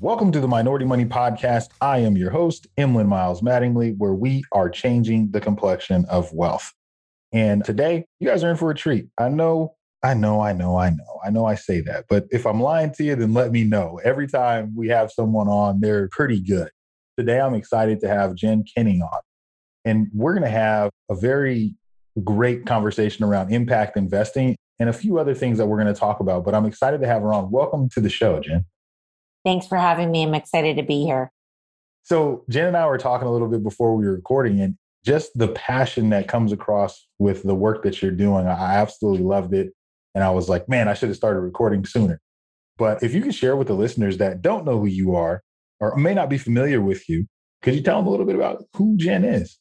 Welcome to the Minority Money Podcast. I am your host, Emlyn Miles Mattingly, where we are changing the complexion of wealth. And today, you guys are in for a treat. I know, I know, I know, I know, I know I say that, but if I'm lying to you, then let me know. Every time we have someone on, they're pretty good. Today, I'm excited to have Jen Kenning on. And we're going to have a very great conversation around impact investing and a few other things that we're going to talk about. But I'm excited to have her on. Welcome to the show, Jen. Thanks for having me. I'm excited to be here. So, Jen and I were talking a little bit before we were recording, and just the passion that comes across with the work that you're doing, I absolutely loved it. And I was like, man, I should have started recording sooner. But if you can share with the listeners that don't know who you are or may not be familiar with you, could you tell them a little bit about who Jen is?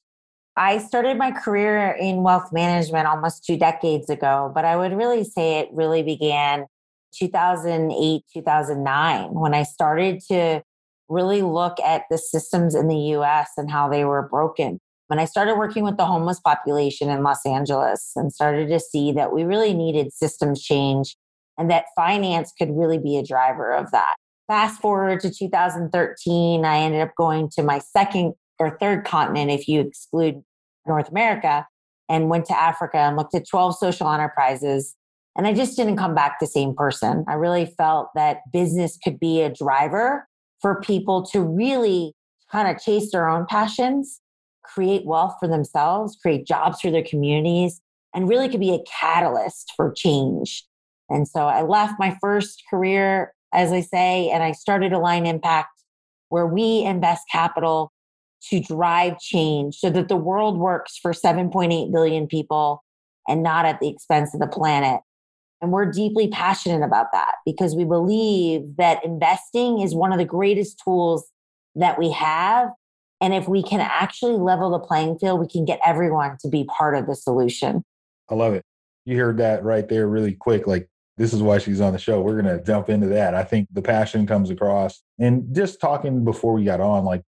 I started my career in wealth management almost two decades ago, but I would really say it really began 2008, 2009, when I started to really look at the systems in the US and how they were broken. When I started working with the homeless population in Los Angeles and started to see that we really needed systems change and that finance could really be a driver of that. Fast forward to 2013, I ended up going to my second or third continent, if you exclude North America, and went to Africa and looked at 12 social enterprises and I just didn't come back the same person. I really felt that business could be a driver for people to really kind of chase their own passions, create wealth for themselves, create jobs for their communities, and really could be a catalyst for change. And so I left my first career, as I say, and I started Align Impact, where we invest capital to drive change so that the world works for 7.8 billion people and not at the expense of the planet. And we're deeply passionate about that because we believe that investing is one of the greatest tools that we have. And if we can actually level the playing field, we can get everyone to be part of the solution. I love it. You heard that right there really quick. Like, this is why she's on the show. We're going to jump into that. I think the passion comes across. And just talking before we got on, like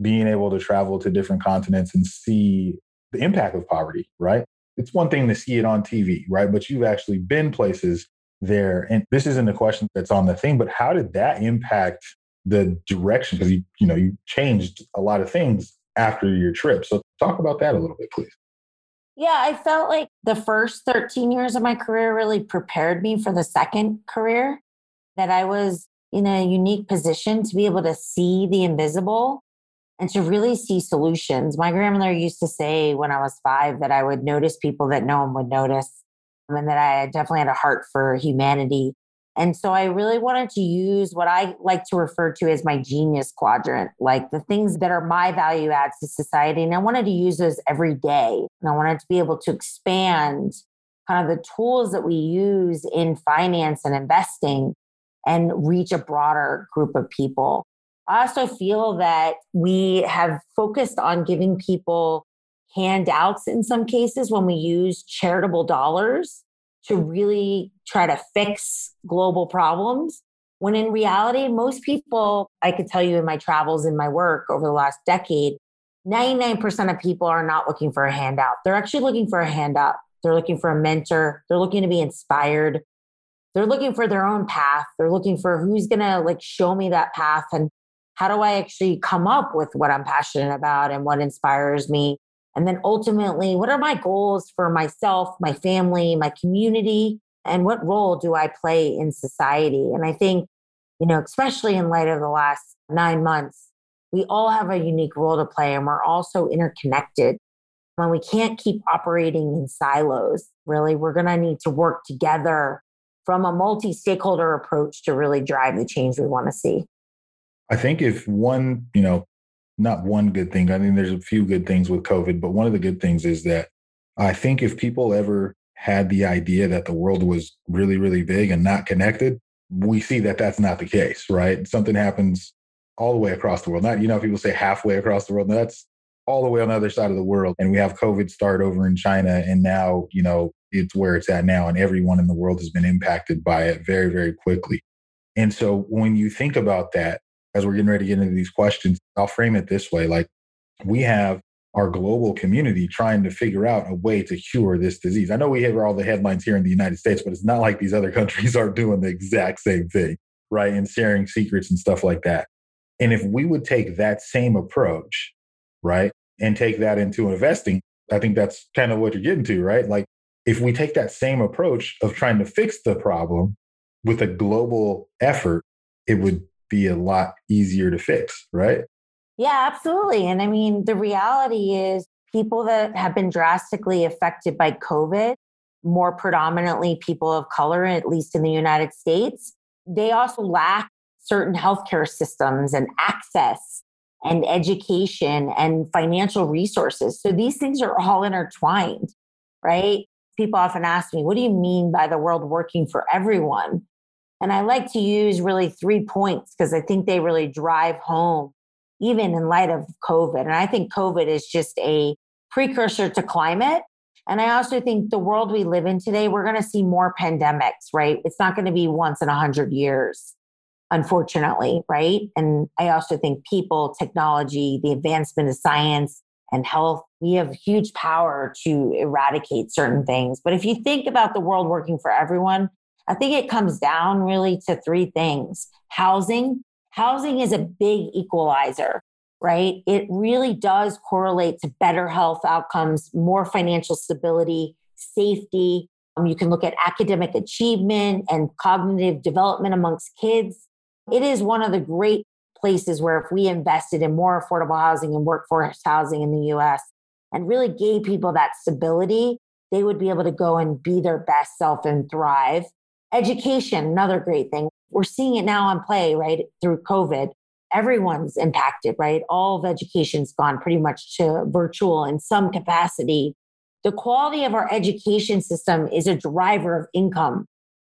being able to travel to different continents and see the impact of poverty, right? It's one thing to see it on TV, right? But you've actually been places there. And this isn't a question that's on the thing, but how did that impact the direction? Because you, you know, you changed a lot of things after your trip. So talk about that a little bit, please. Yeah, I felt like the first 13 years of my career really prepared me for the second career, that I was in a unique position to be able to see the invisible and to really see solutions. My grandmother used to say when I was five that I would notice people that no one would notice, and that I definitely had a heart for humanity. And so I really wanted to use what I like to refer to as my genius quadrant, like the things that are my value adds to society. And I wanted to use those every day. And I wanted to be able to expand kind of the tools that we use in finance and investing and reach a broader group of people. I also feel that we have focused on giving people handouts in some cases when we use charitable dollars to really try to fix global problems. When in reality, most people, I could tell you in my travels in my work over the last decade, 99% of people are not looking for a handout. They're actually looking for a handout. They're looking for a mentor. They're looking to be inspired. They're looking for their own path. They're looking for who's going to like show me that path and how do I actually come up with what I'm passionate about and what inspires me? And then ultimately, what are my goals for myself, my family, my community? And what role do I play in society? And I think, you know, especially in light of the last nine months, we all have a unique role to play and we're also interconnected. When we can't keep operating in silos, really, we're going to need to work together from a multi stakeholder approach to really drive the change we want to see. I think if one, you know, not one good thing, I think there's a few good things with COVID, but one of the good things is that I think if people ever had the idea that the world was really, really big and not connected, we see that that's not the case, right? Something happens all the way across the world. Not, you know, people say halfway across the world. No, that's all the way on the other side of the world. And we have COVID start over in China. And now, you know, it's where it's at now. And everyone in the world has been impacted by it very, very quickly. And so when you think about that, as we're getting ready to get into these questions, I'll frame it this way like we have our global community trying to figure out a way to cure this disease. I know we hear all the headlines here in the United States, but it's not like these other countries are doing the exact same thing, right? And sharing secrets and stuff like that. And if we would take that same approach, right, and take that into investing, I think that's kind of what you're getting to, right? Like if we take that same approach of trying to fix the problem with a global effort, it would be a lot easier to fix, right? Yeah, absolutely. And I mean, the reality is people that have been drastically affected by COVID, more predominantly people of color, at least in the United States, they also lack certain healthcare systems and access and education and financial resources. So these things are all intertwined, right? People often ask me, what do you mean by the world working for everyone? And I like to use really three points because I think they really drive home even in light of COVID. And I think COVID is just a precursor to climate. And I also think the world we live in today, we're going to see more pandemics, right? It's not going to be once in a hundred years, unfortunately, right? And I also think people, technology, the advancement of science and health, we have huge power to eradicate certain things. But if you think about the world working for everyone, I think it comes down really to three things housing, housing is a big equalizer, right? It really does correlate to better health outcomes, more financial stability, safety. Um, you can look at academic achievement and cognitive development amongst kids. It is one of the great places where if we invested in more affordable housing and workforce housing in the US and really gave people that stability, they would be able to go and be their best self and thrive. Education, another great thing we're seeing it now on play, right? Through COVID. Everyone's impacted, right? All of education's gone pretty much to virtual in some capacity. The quality of our education system is a driver of income,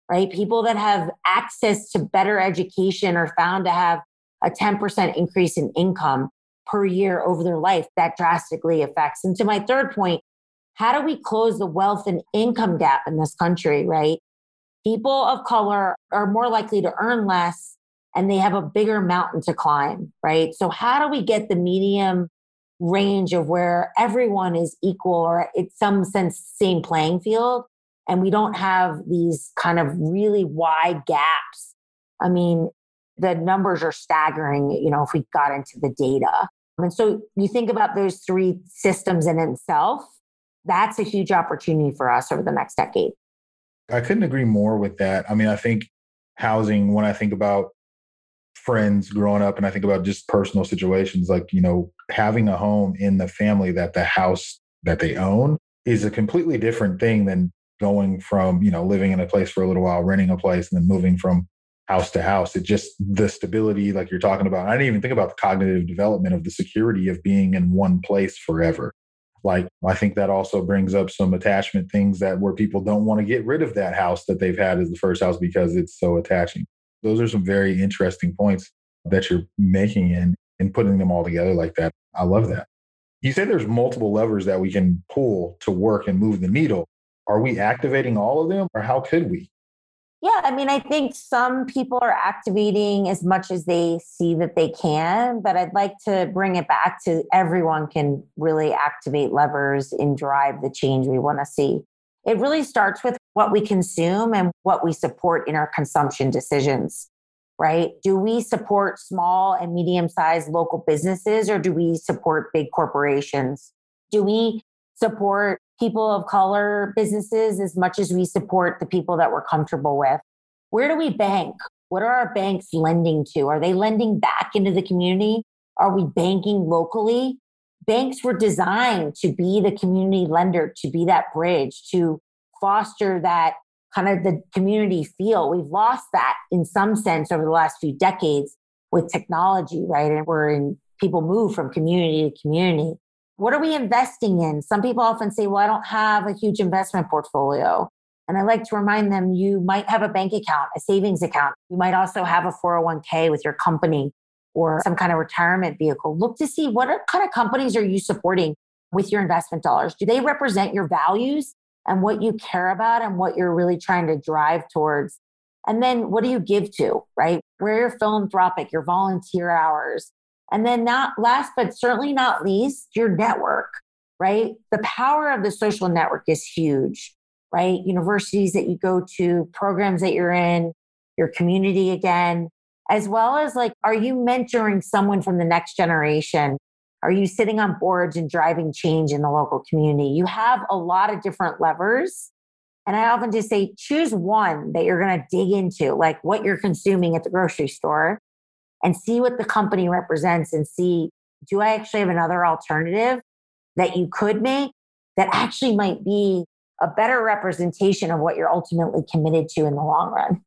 right? People that have access to better education are found to have a 10% increase in income per year over their life. That drastically affects. And to my third point, how do we close the wealth and income gap in this country, right? People of color are more likely to earn less and they have a bigger mountain to climb, right? So, how do we get the medium range of where everyone is equal or in some sense, same playing field? And we don't have these kind of really wide gaps. I mean, the numbers are staggering, you know, if we got into the data. And so you think about those three systems in itself, that's a huge opportunity for us over the next decade. I couldn't agree more with that. I mean, I think housing, when I think about friends growing up and I think about just personal situations, like, you know, having a home in the family that the house that they own is a completely different thing than going from, you know, living in a place for a little while, renting a place, and then moving from house to house. It just the stability, like you're talking about. I didn't even think about the cognitive development of the security of being in one place forever. Like, I think that also brings up some attachment things that where people don't want to get rid of that house that they've had as the first house because it's so attaching. Those are some very interesting points that you're making and, and putting them all together like that. I love that. You say there's multiple levers that we can pull to work and move the needle. Are we activating all of them or how could we? Yeah, I mean, I think some people are activating as much as they see that they can, but I'd like to bring it back to everyone can really activate levers and drive the change we want to see. It really starts with what we consume and what we support in our consumption decisions, right? Do we support small and medium sized local businesses or do we support big corporations? Do we support people of color businesses as much as we support the people that we're comfortable with. Where do we bank? What are our banks lending to? Are they lending back into the community? Are we banking locally? Banks were designed to be the community lender, to be that bridge, to foster that kind of the community feel. We've lost that in some sense over the last few decades with technology, right? And we're in people move from community to community. What are we investing in? Some people often say, well, I don't have a huge investment portfolio. And I like to remind them you might have a bank account, a savings account. You might also have a 401k with your company. or some kind of retirement vehicle, look to see what kind of companies are you supporting with your investment dollars? Do they represent your values and what you care about and what you're really trying to drive towards? And then what do you give to, right? Where your philanthropic, your volunteer hours. And then not last, but certainly not least, your network, right? The power of the social network is huge, right? Universities that you go to, programs that you're in, your community again, as well as like, are you mentoring someone from the next generation? Are you sitting on boards and driving change in the local community? You have a lot of different levers and I often just say, choose one that you're going to dig into, like what you're consuming at the grocery store, and see what the company represents and see, do I actually have another alternative that you could make that actually might be a better representation of what you're ultimately committed to in the long run?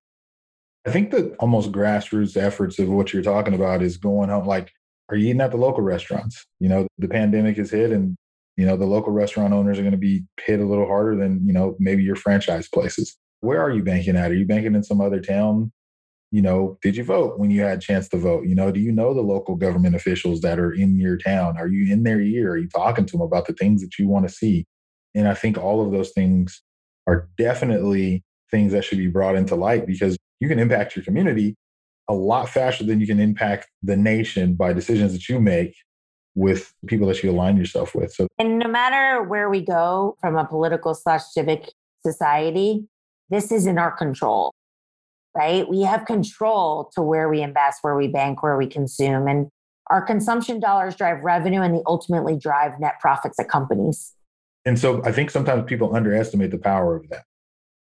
I think the almost grassroots efforts of what you're talking about is going on like, are you eating at the local restaurants? You know, the pandemic has hit and you know the local restaurant owners are going to be hit a little harder than you know maybe your franchise places where are you banking at are you banking in some other town you know did you vote when you had a chance to vote? You know do you know the local government officials that are in your town? Are you in their ear? Are you talking to them about the things that you want to see? And i think all of those things are definitely things that should be brought into light because you can impact your community a lot faster than you can impact the nation by decisions that you make with people that you align yourself with. So, and no matter where we go from a political slash civic society, this is in our control, right? We have control to where we invest, where we bank, where we consume, and our consumption dollars drive revenue and they ultimately drive net profits at companies. And so, I think sometimes people underestimate the power of that.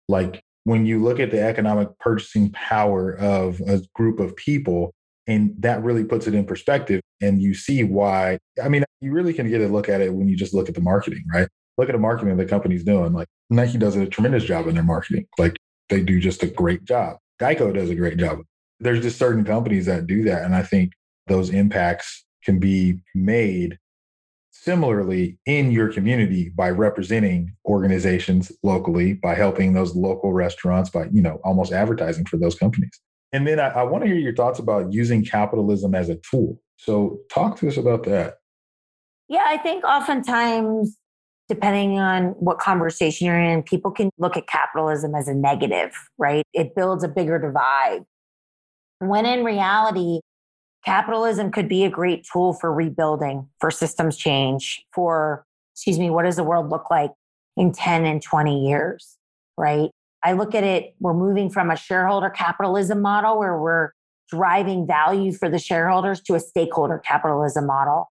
Like when you look at the economic purchasing power of a group of people, and that really puts it in perspective. And you see why. I mean, you really can get a look at it when you just look at the marketing, right? Look at the marketing the company's doing. Like Nike does a tremendous job in their marketing. Like they do just a great job. Geico does a great job. There's just certain companies that do that. And I think those impacts can be made similarly in your community by representing organizations locally by helping those local restaurants by you know almost advertising for those companies and then I, I want to hear your thoughts about using capitalism as a tool. So, talk to us about that. Yeah, I think oftentimes, depending on what conversation you're in, people can look at capitalism as a negative, right? It builds a bigger divide. When in reality, capitalism could be a great tool for rebuilding, for systems change, for, excuse me, what does the world look like in 10 and 20 years, right? I look at it, we're moving from a shareholder capitalism model where we're driving value for the shareholders to a stakeholder capitalism model,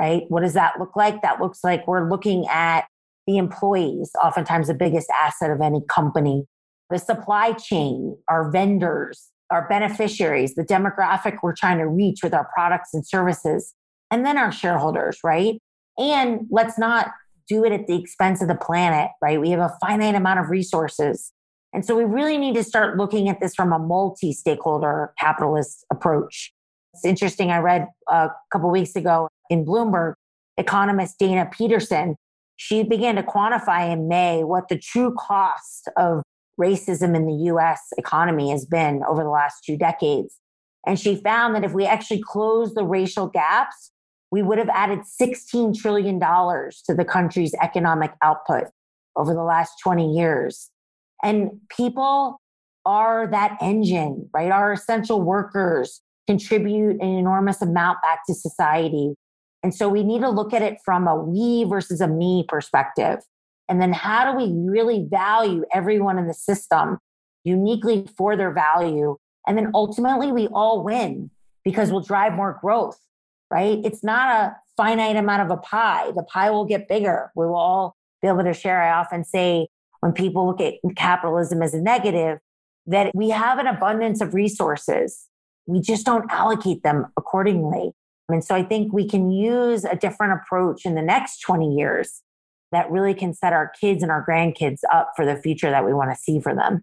right? What does that look like? That looks like we're looking at the employees, oftentimes the biggest asset of any company, the supply chain, our vendors, our beneficiaries, the demographic we're trying to reach with our products and services, and then our shareholders, right? And let's not do it at the expense of the planet, right? We have a finite amount of resources. And so we really need to start looking at this from a multi stakeholder capitalist approach. It's interesting. I read a couple weeks ago in Bloomberg, economist Dana Peterson, she began to quantify in May what the true cost of racism in the US economy has been over the last two decades. And she found that if we actually close the racial gaps, we would have added $16 trillion to the country's economic output over the last 20 years. And people are that engine, right? Our essential workers contribute an enormous amount back to society. And so we need to look at it from a we versus a me perspective. And then how do we really value everyone in the system uniquely for their value? And then ultimately we all win because we'll drive more growth, right? It's not a finite amount of a pie. The pie will get bigger. We will all be able to share. I often say when people look at capitalism as a negative, that we have an abundance of resources. We just don't allocate them accordingly. And so I think we can use a different approach in the next 20 years that really can set our kids and our grandkids up for the future that we want to see for them.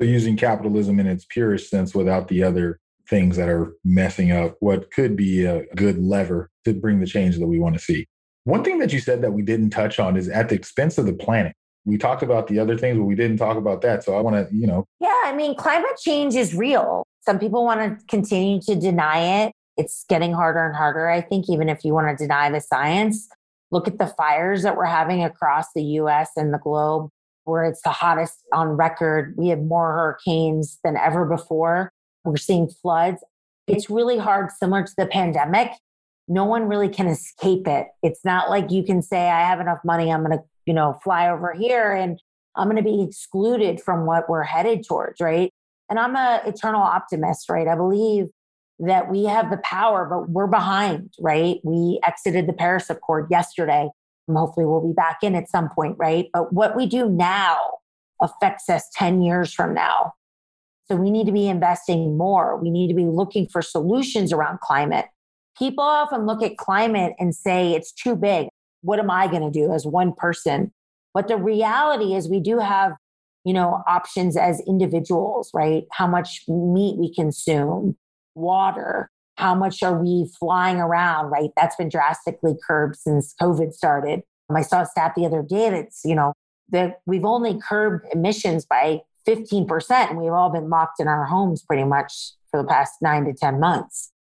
So using capitalism in its purest sense without the other things that are messing up what could be a good lever to bring the change that we want to see. One thing that you said that we didn't touch on is at the expense of the planet we talked about the other things, but we didn't talk about that. So I want to, you know. Yeah, I mean, climate change is real. Some people want to continue to deny it. It's getting harder and harder. I think, even if you want to deny the science, look at the fires that we're having across the US and the globe, where it's the hottest on record. We have more hurricanes than ever before. We're seeing floods. It's really hard, similar to the pandemic. No one really can escape it. It's not like you can say, I have enough money, I'm going to, you know, fly over here and I'm going to be excluded from what we're headed towards, right? And I'm an eternal optimist, right? I believe that we have the power, but we're behind, right? We exited the Paris Accord yesterday. And hopefully we'll be back in at some point, right? But what we do now affects us 10 years from now. So we need to be investing more. We need to be looking for solutions around climate. People often look at climate and say it's too big. What am I going to do as one person? But the reality is we do have, you know, options as individuals, right? How much meat we consume, water, how much are we flying around, right? That's been drastically curbed since COVID started. I saw a stat the other day that's, you know, that we've only curbed emissions by 15%, and we've all been locked in our homes pretty much for the past nine to 10 months.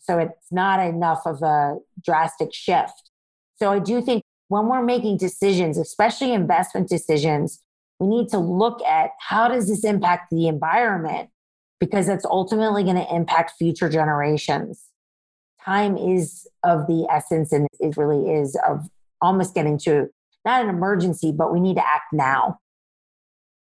So it's not enough of a drastic shift. So I do think when we're making decisions, especially investment decisions, we need to look at how does this impact the environment because it's ultimately going to impact future generations. Time is of the essence and it really is of almost getting to not an emergency, but we need to act now.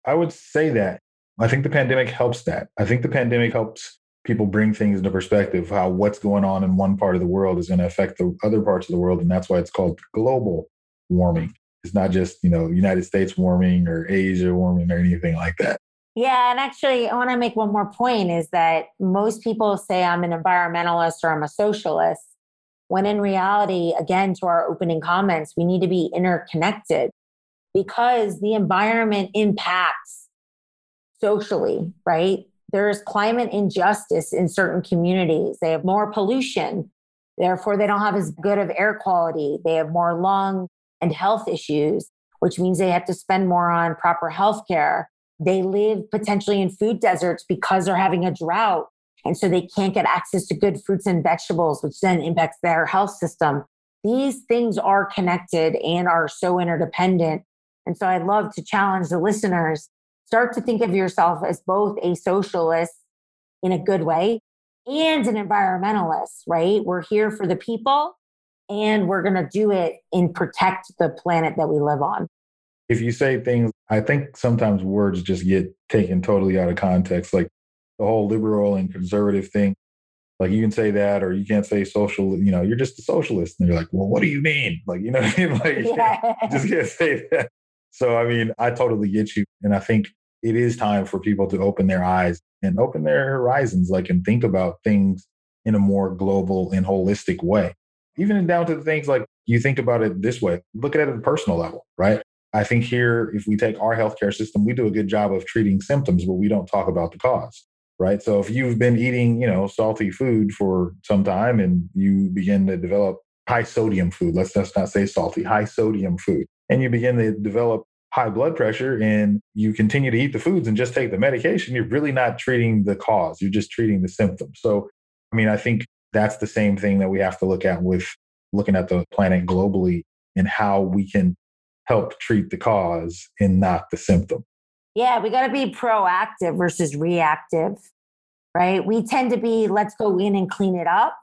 I would say that. I think the pandemic helps that. I think the pandemic helps people bring things into perspective how what's going on in one part of the world is going to affect the other parts of the world and that's why it's called global warming it's not just you know united states warming or asia warming or anything like that yeah and actually i want to make one more point is that most people say i'm an environmentalist or i'm a socialist when in reality again to our opening comments we need to be interconnected because the environment impacts socially right there's climate injustice in certain communities. They have more pollution. Therefore, they don't have as good of air quality. They have more lung and health issues, which means they have to spend more on proper health care. They live potentially in food deserts because they're having a drought. And so they can't get access to good fruits and vegetables, which then impacts their health system. These things are connected and are so interdependent. And so I'd love to challenge the listeners start to think of yourself as both a socialist in a good way and an environmentalist, right? We're here for the people and we're going to do it and protect the planet that we live on. If you say things, I think sometimes words just get taken totally out of context, like the whole liberal and conservative thing. Like you can say that, or you can't say social. You know, you're just a socialist, and you're like, well, what do you mean? Like, you know, what I mean? like, yeah. just can't say that. So, I mean, I totally get you. And I think it is time for people to open their eyes and open their horizons, like, and think about things in a more global and holistic way. Even down to the things like you think about it this way, look at it at a personal level, right? I think here, if we take our healthcare system, we do a good job of treating symptoms, but we don't talk about the cause, right? So if you've been eating, you know, salty food for some time and you begin to develop high sodium food, let's just not say salty, high sodium food, and you begin to develop high blood pressure and you continue to eat the foods and just take the medication, you're really not treating the cause. You're just treating the symptoms. So, I mean, I think that's the same thing that we have to look at with looking at the planet globally and how we can help treat the cause and not the symptom. Yeah, we got to be proactive versus reactive, right? We tend to be, let's go in and clean it up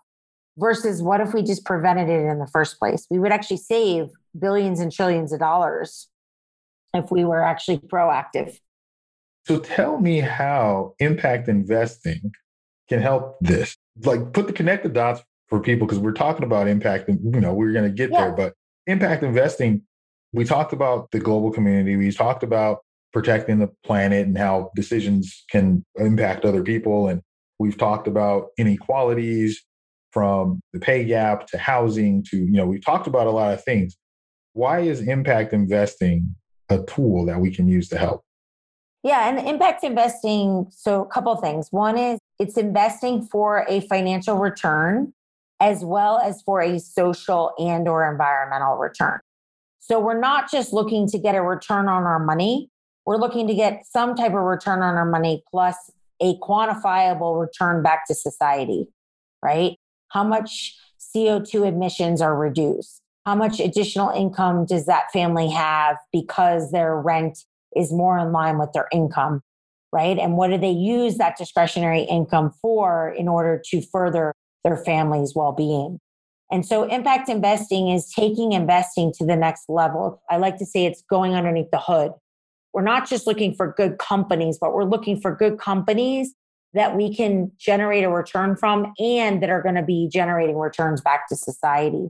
versus what if we just prevented it in the first place? We would actually save billions and trillions of dollars if we were actually proactive. So tell me how impact investing can help this. Like put the connect the dots for people because we're talking about impact and you know, we're going to get yeah. there, but impact investing we talked about the global community, we talked about protecting the planet and how decisions can impact other people and we've talked about inequalities from the pay gap to housing to you know we've talked about a lot of things why is impact investing a tool that we can use to help. Yeah, and impact investing. So, a couple things. One is it's investing for a financial return as well as for a social and or environmental return. So, we're not just looking to get a return on our money, we're looking to get some type of return on our money plus a quantifiable return back to society, right? how much CO2 emissions are reduced? How much additional income does that family have because their rent is more in line with their income? Right. And what do they use that discretionary income for in order to further their family's well being? And so impact investing is taking investing to the next level. I like to say it's going underneath the hood. We're not just looking for good companies, but we're looking for good companies that we can generate a return from and that are going to be generating returns back to society.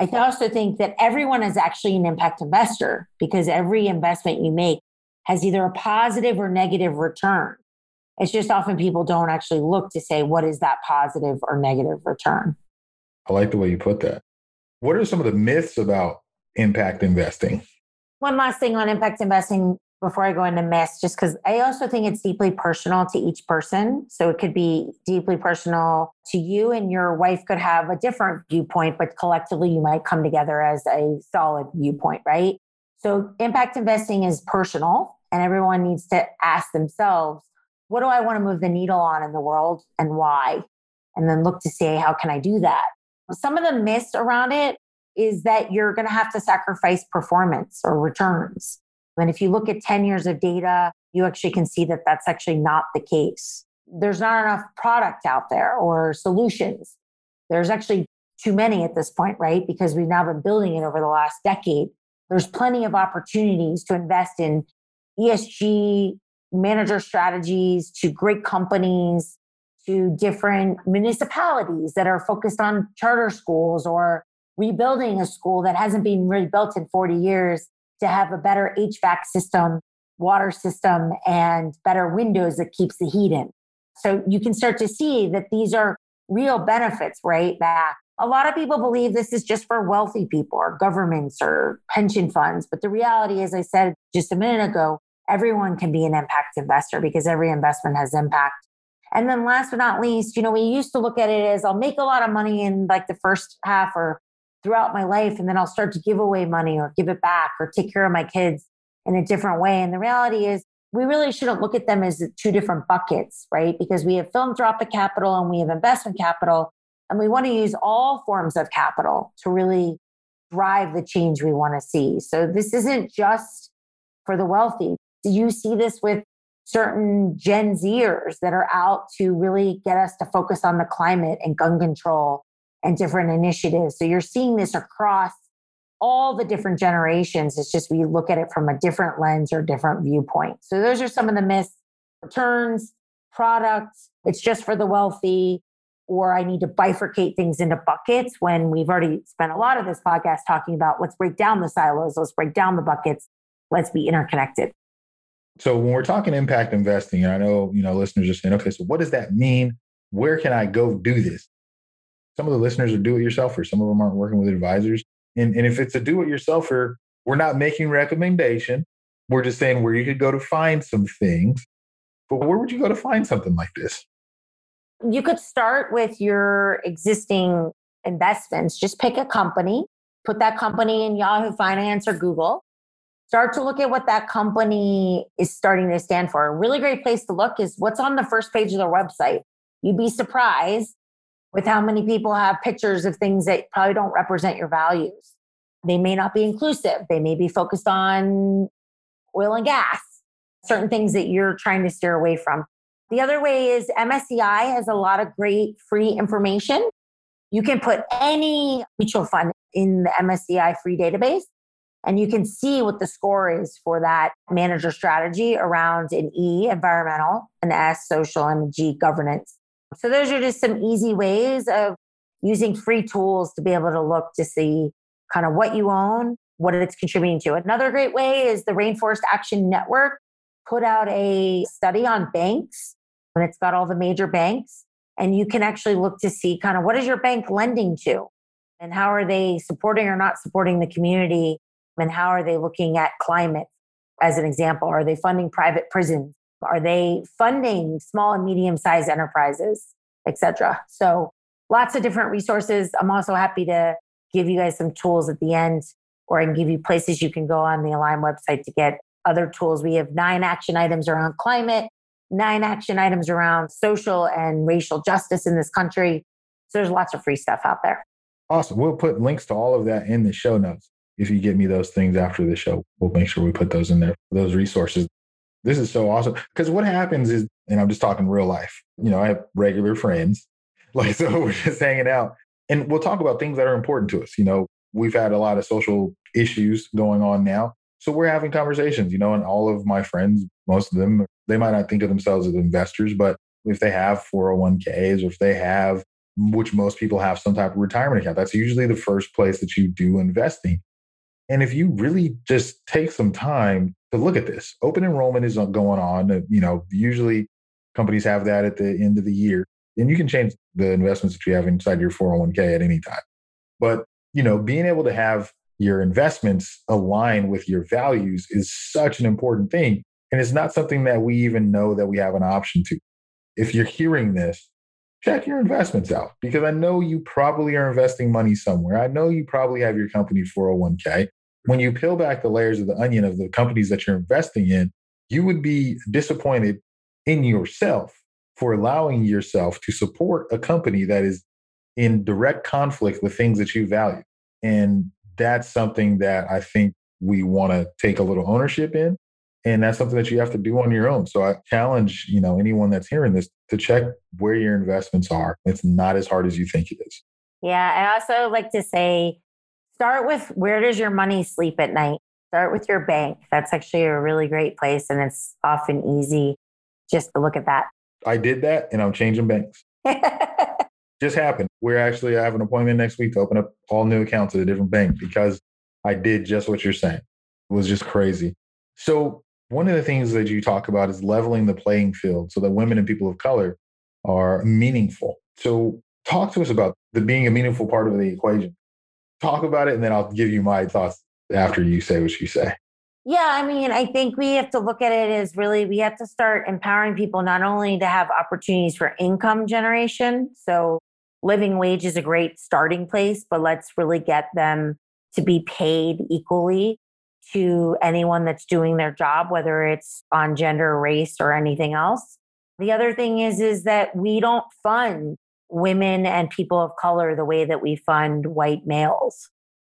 I also think that everyone is actually an impact investor because every investment you make has either a positive or negative return. It's just often people don't actually look to say, what is that positive or negative return? I like the way you put that. What are some of the myths about impact investing? One last thing on impact investing before I go into myths, just because I also think it's deeply personal to each person. So it could be deeply personal to you, and your wife could have a different viewpoint, but collectively you might come together as a solid viewpoint, right? So impact investing is personal, and everyone needs to ask themselves, what do I want to move the needle on in the world and why? And then look to say, how can I do that? Some of the myths around it is that you're going to have to sacrifice performance or returns. And if you look at 10 years of data, you actually can see that that's actually not the case. There's not enough product out there or solutions. There's actually too many at this point, right? Because we've now been building it over the last decade. There's plenty of opportunities to invest in ESG manager strategies to great companies to different municipalities that are focused on charter schools or rebuilding a school that hasn't been rebuilt in 40 years to have a better HVAC system, water system, and better windows that keeps the heat in. So you can start to see that these are real benefits, right? That a lot of people believe this is just for wealthy people or governments or pension funds. But the reality, as I said just a minute ago, everyone can be an impact investor because every investment has impact. And then last but not least, you know, we used to look at it as I'll make a lot of money in like the first half or throughout my life, and then I'll start to give away money or give it back or take care of my kids in a different way. And the reality is, we really shouldn't look at them as two different buckets, right? Because we have philanthropic capital and we have investment capital, and we want to use all forms of capital to really drive the change we want to see. So this isn't just for the wealthy. Do you see this with certain Gen Zers that are out to really get us to focus on the climate and gun control and different initiatives. So you're seeing this across all the different generations. It's just we look at it from a different lens or different viewpoint. So those are some of the myths returns, products, it's just for the wealthy, or I need to bifurcate things into buckets when we've already spent a lot of this podcast talking about let's break down the silos, let's break down the buckets, let's be interconnected. So when we're talking impact investing, and I know, you know, listeners are saying, okay, so what does that mean? Where can I go do this? Some of the listeners are do-it-yourselfer. Some of them aren't working with advisors. And, and if it's a do-it-yourselfer, we're not making recommendation. We're just saying where you could go to find some things. But where would you go to find something like this? You could start with your existing investments. Just pick a company, put that company in Yahoo Finance or Google, start to look at what that company is starting to stand for. A really great place to look is what's on the first page of their website. You'd be surprised with how many people have pictures of things that probably don't represent your values. They may not be inclusive, they may be focused on oil and gas, certain things that you're trying to steer away from. The other way is MSCI has a lot of great free information. You can put any mutual fund in the MSCI free database and you can see what the score is for that manager strategy around an E, environmental, an S, social, and a G, governance. So those are just some easy ways of using free tools to be able to look to see kind of what you own, what it's contributing to. Another great way is the Rainforest Action Network put out a study on banks and it's got all the major banks and you can actually look to see kind of what is your bank lending to and how are they supporting or not supporting the community and how are they looking at climate as an example are they funding private prisons are they funding small and medium sized enterprises etc so lots of different resources i'm also happy to give you guys some tools at the end or i can give you places you can go on the align website to get other tools we have nine action items around climate nine action items around social and racial justice in this country So there's lots of free stuff out there. Awesome. We'll put links to all of that in the show notes. If you get me those things after the show, we'll make sure we put those in there, those resources. This is so awesome. Because what happens is, and I'm just talking real life, you know, I have regular friends. Like, so we're just hanging out and we'll talk about things that are important to us. You know, we've had a lot of social issues going on now. So we're having conversations, you know, and all of my friends, most of them, they might not think of themselves as investors, but if they have 401ks or if they have, which most people have some type of retirement account, that's usually the first place that you do investing. And if you really just take some time to look at this, open enrollment is going on. Uh, you know, usually companies have that at the end of the year, and you can change the investments that you have inside your 401k at any time. But, you know, being able to have your investments align with your values is such an important thing. And it's not something that we even know that we have an option to. If you're hearing this, check your investments out because I know you probably are investing money somewhere. I know you probably have your company 401k. When you peel back the layers of the onion of the companies that you're investing in, you would be disappointed in yourself for allowing yourself to support a company that is in direct conflict with things that you value. And that's something that I think we want to take a little ownership in and that's something that you have to do on your own so i challenge you know anyone that's hearing this to check where your investments are it's not as hard as you think it is. Yeah i also like to say start with where does your money sleep at night? Start with your bank. That's actually a really great place and it's often easy just to look at that. I did that and i'm changing banks. Just happened. We're actually i have an appointment next week to open up all new accounts at a different bank because i did just what you're saying. It was just crazy. So one of the things that you talk about is leveling the playing field so that women and people of color are meaningful. So, talk to us about the being a meaningful part of the equation. Talk about it, and then I'll give you my thoughts after you say what you say. Yeah, I mean, I think we have to look at it as really we have to start empowering people not only to have opportunities for income generation. So, living wage is a great starting place, but let's really get them to be paid equally to anyone that's doing their job, whether it's on gender, race, or anything else. The other thing is, is that we don't fund women and people of color the way that we fund white males.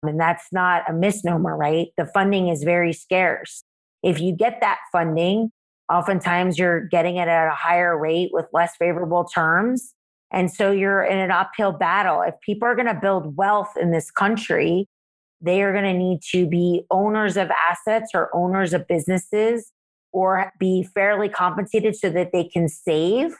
And that's not a misnomer, right? The funding is very scarce. If you get that funding, oftentimes you're getting it at a higher rate with less favorable terms. And so you're in an uphill battle. If people are going to build wealth in this country, they are going to need to be owners of assets or owners of businesses or be fairly compensated so that they can save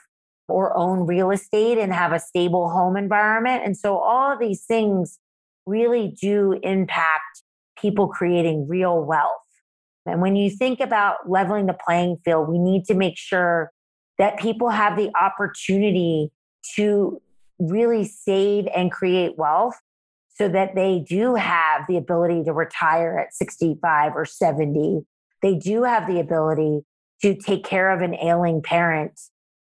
or own real estate and have a stable home environment. And so all of these things really do impact people creating real wealth. And when you think about leveling the playing field, we need to make sure that people have the opportunity to really save and create wealth so that they do have the ability to retire at 65 or 70. They do have the ability to take care of an ailing parent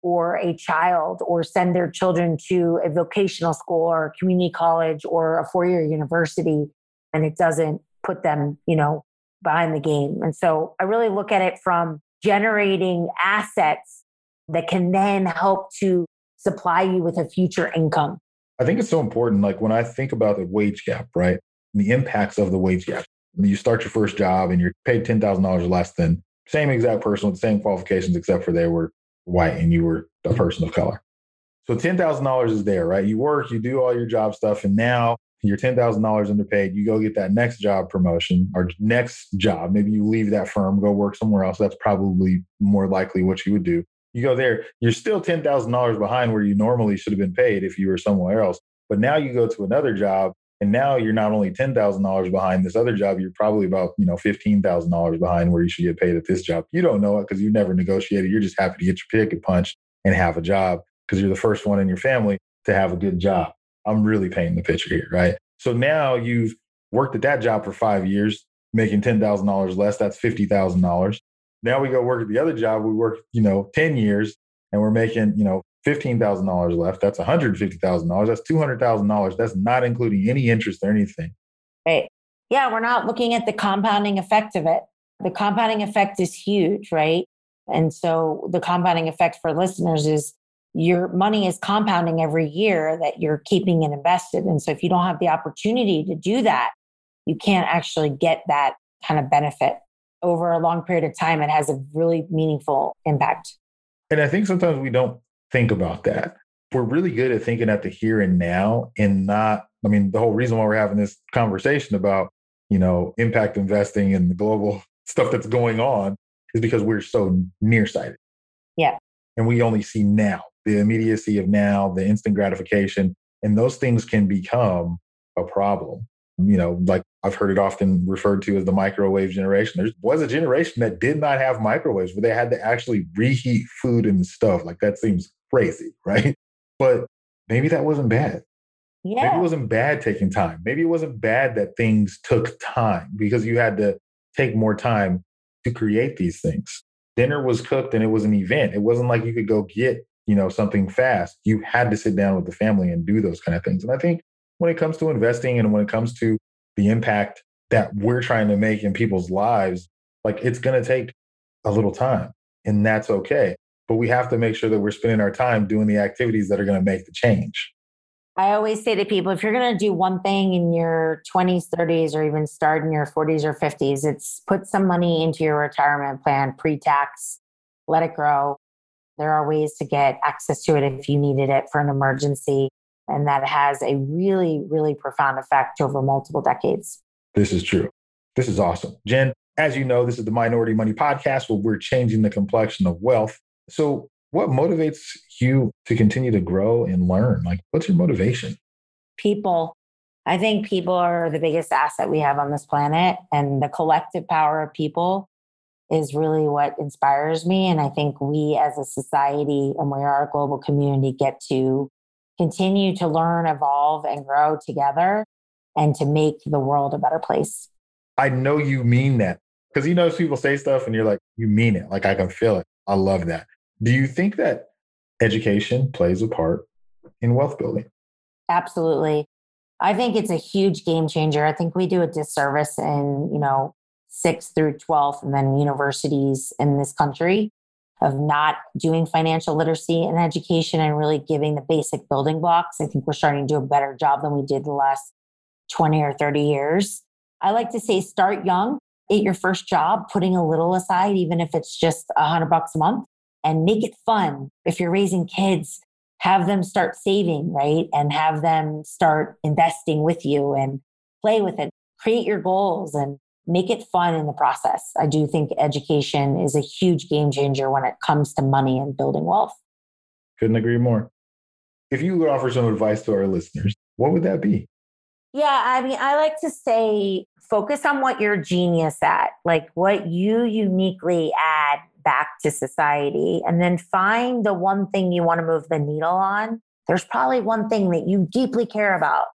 or a child or send their children to a vocational school or community college or a four-year university and it doesn't put them, you know, behind the game. And so I really look at it from generating assets that can then help to supply you with a future income. I think it's so important. Like when I think about the wage gap, right? The impacts of the wage gap. You start your first job and you're paid ten thousand dollars less than same exact person with the same qualifications, except for they were white and you were a person of color. So ten thousand dollars is there, right? You work, you do all your job stuff, and now you're ten thousand dollars underpaid. You go get that next job promotion or next job. Maybe you leave that firm, go work somewhere else. That's probably more likely what you would do you go there, you're still $10,000 behind where you normally should have been paid if you were somewhere else. But now you go to another job and now you're not only $10,000 behind this other job, you're probably about, you know, $15,000 behind where you should get paid at this job. You don't know it because you never negotiated. You're just happy to get your picket punched and have a job because you're the first one in your family to have a good job. I'm really painting the picture here, right? So now you've worked at that job for five years, making $10,000 less. That's $50,000. Now we go work at the other job. We work, you know, 10 years and we're making, you know, $15,000 left. That's $150,000. That's $200,000. That's not including any interest or anything. Right. Yeah. We're not looking at the compounding effect of it. The compounding effect is huge, right? And so the compounding effect for listeners is your money is compounding every year that you're keeping it invested. And so if you don't have the opportunity to do that, you can't actually get that kind of benefit over a long period of time. It has a really meaningful impact. And I think sometimes we don't think about that. We're really good at thinking at the here and now and not, I mean, the whole reason why we're having this conversation about, you know, impact investing and the global stuff that's going on is because we're so nearsighted. Yeah. And we only see now, the immediacy of now, the instant gratification, and those things can become a problem. You know, like I've heard it often referred to as the microwave generation. There was a generation that did not have microwaves where they had to actually reheat food and stuff. Like that seems crazy, right? But maybe that wasn't bad. Yeah. Maybe it wasn't bad taking time. Maybe it wasn't bad that things took time because you had to take more time to create these things. Dinner was cooked and it was an event. It wasn't like you could go get, you know, something fast. You had to sit down with the family and do those kind of things. And I think when it comes to investing and when it comes to the impact that we're trying to make in people's lives, like it's going to take a little time and that's okay. But we have to make sure that we're spending our time doing the activities that are going to make the change. I always say to people if you're going to do one thing in your 20s, 30s, or even start in your 40s or 50s, it's put some money into your retirement plan pre tax, let it grow. There are ways to get access to it if you needed it for an emergency. And that has a really, really profound effect over multiple decades. This is true. This is awesome. Jen, as you know, this is the Minority Money Podcast where we're changing the complexion of wealth. So, what motivates you to continue to grow and learn? Like, what's your motivation? People. I think people are the biggest asset we have on this planet, and the collective power of people is really what inspires me. And I think we as a society and we are a global community get to continue to learn, evolve, and grow together and to make the world a better place. I know you mean that because you know people say stuff and you're like, you mean it. Like I can feel it. I love that. Do you think that education plays a part in wealth building? Absolutely. I think it's a huge game changer. I think we do a disservice in, you know, sixth through 12th and then universities in this country of not doing financial literacy and education and really giving the basic building blocks. I think we're starting to do a better job than we did the last 20 or 30 years. I like to say start young, at your first job, putting a little aside, even if it's just a hundred bucks a month and make it fun. If you're raising kids, have them start saving, right? And have them start investing with you and play with it. Create your goals and make it fun in the process. I do think education is a huge game changer when it comes to money and building wealth. Couldn't agree more. If you could offer some advice to our listeners, what would that be? Yeah, I mean, I like to say focus on what you're genius at, like what you uniquely add back to society and then find the one thing you want to move the needle on. There's probably one thing that you deeply care about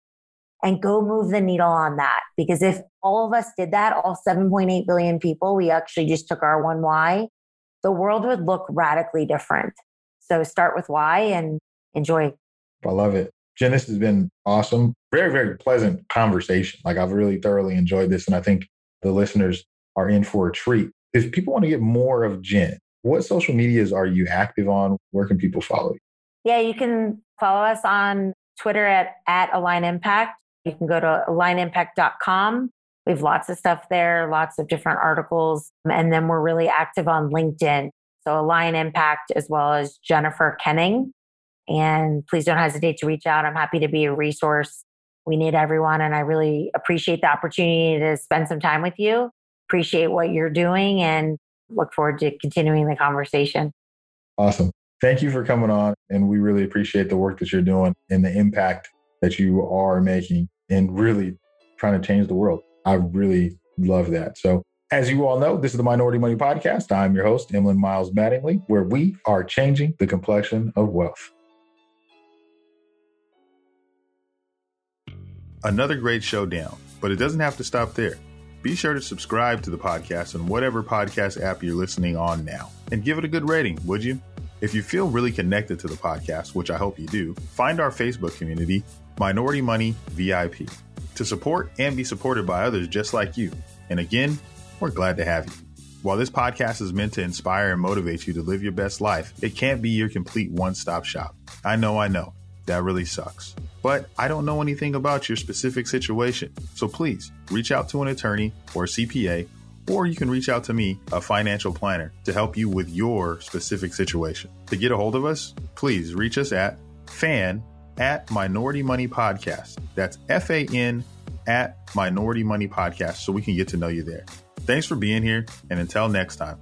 and go move the needle on that. Because if all of us did that, all 7.8 billion people, we actually just took our one why, the world would look radically different. So start with why and enjoy. I love it. Jen, this has been awesome. Very, very pleasant conversation. Like I've really thoroughly enjoyed this. And I think the listeners are in for a treat if people want to get more of Jen, what social medias are you active on? Where can people follow you? Yeah, you can follow us on Twitter at, at Align Impact. You can go to alignimpact.com. We have lots of stuff there, lots of different articles. And then we're really active on LinkedIn. So Align Impact as well as Jennifer Kenning. And please don't hesitate to reach out. I'm happy to be a resource. We need everyone. And I really appreciate the opportunity to spend some time with you appreciate what you're doing and look forward to continuing the conversation. Awesome. Thank you for coming on. And we really appreciate the work that you're doing and the impact that you are making and really trying to change the world. I really love that. So, as you all know, this is the Minority Money Podcast. I'm your host, Emlyn Miles Mattingly, where we are changing the complexion of wealth. Another great show down, but it doesn't have to stop there. Be sure to subscribe to the podcast on whatever podcast app you're listening on now and give it a good rating, would you? If you feel really connected to the podcast, which I hope you do, find our Facebook community, Minority Money VIP, to support and be supported by others just like you. And again, we're glad to have you. While this podcast is meant to inspire and motivate you to live your best life, it can't be your complete one stop shop. I know, I know, that really sucks. But I don't know anything about your specific situation. So please reach out to an attorney or CPA, or you can reach out to me, a financial planner, to help you with your specific situation. To get a hold of us, please reach us at fan at Minority Money Podcast. That's F A N at Minority Money Podcast so we can get to know you there. Thanks for being here, and until next time.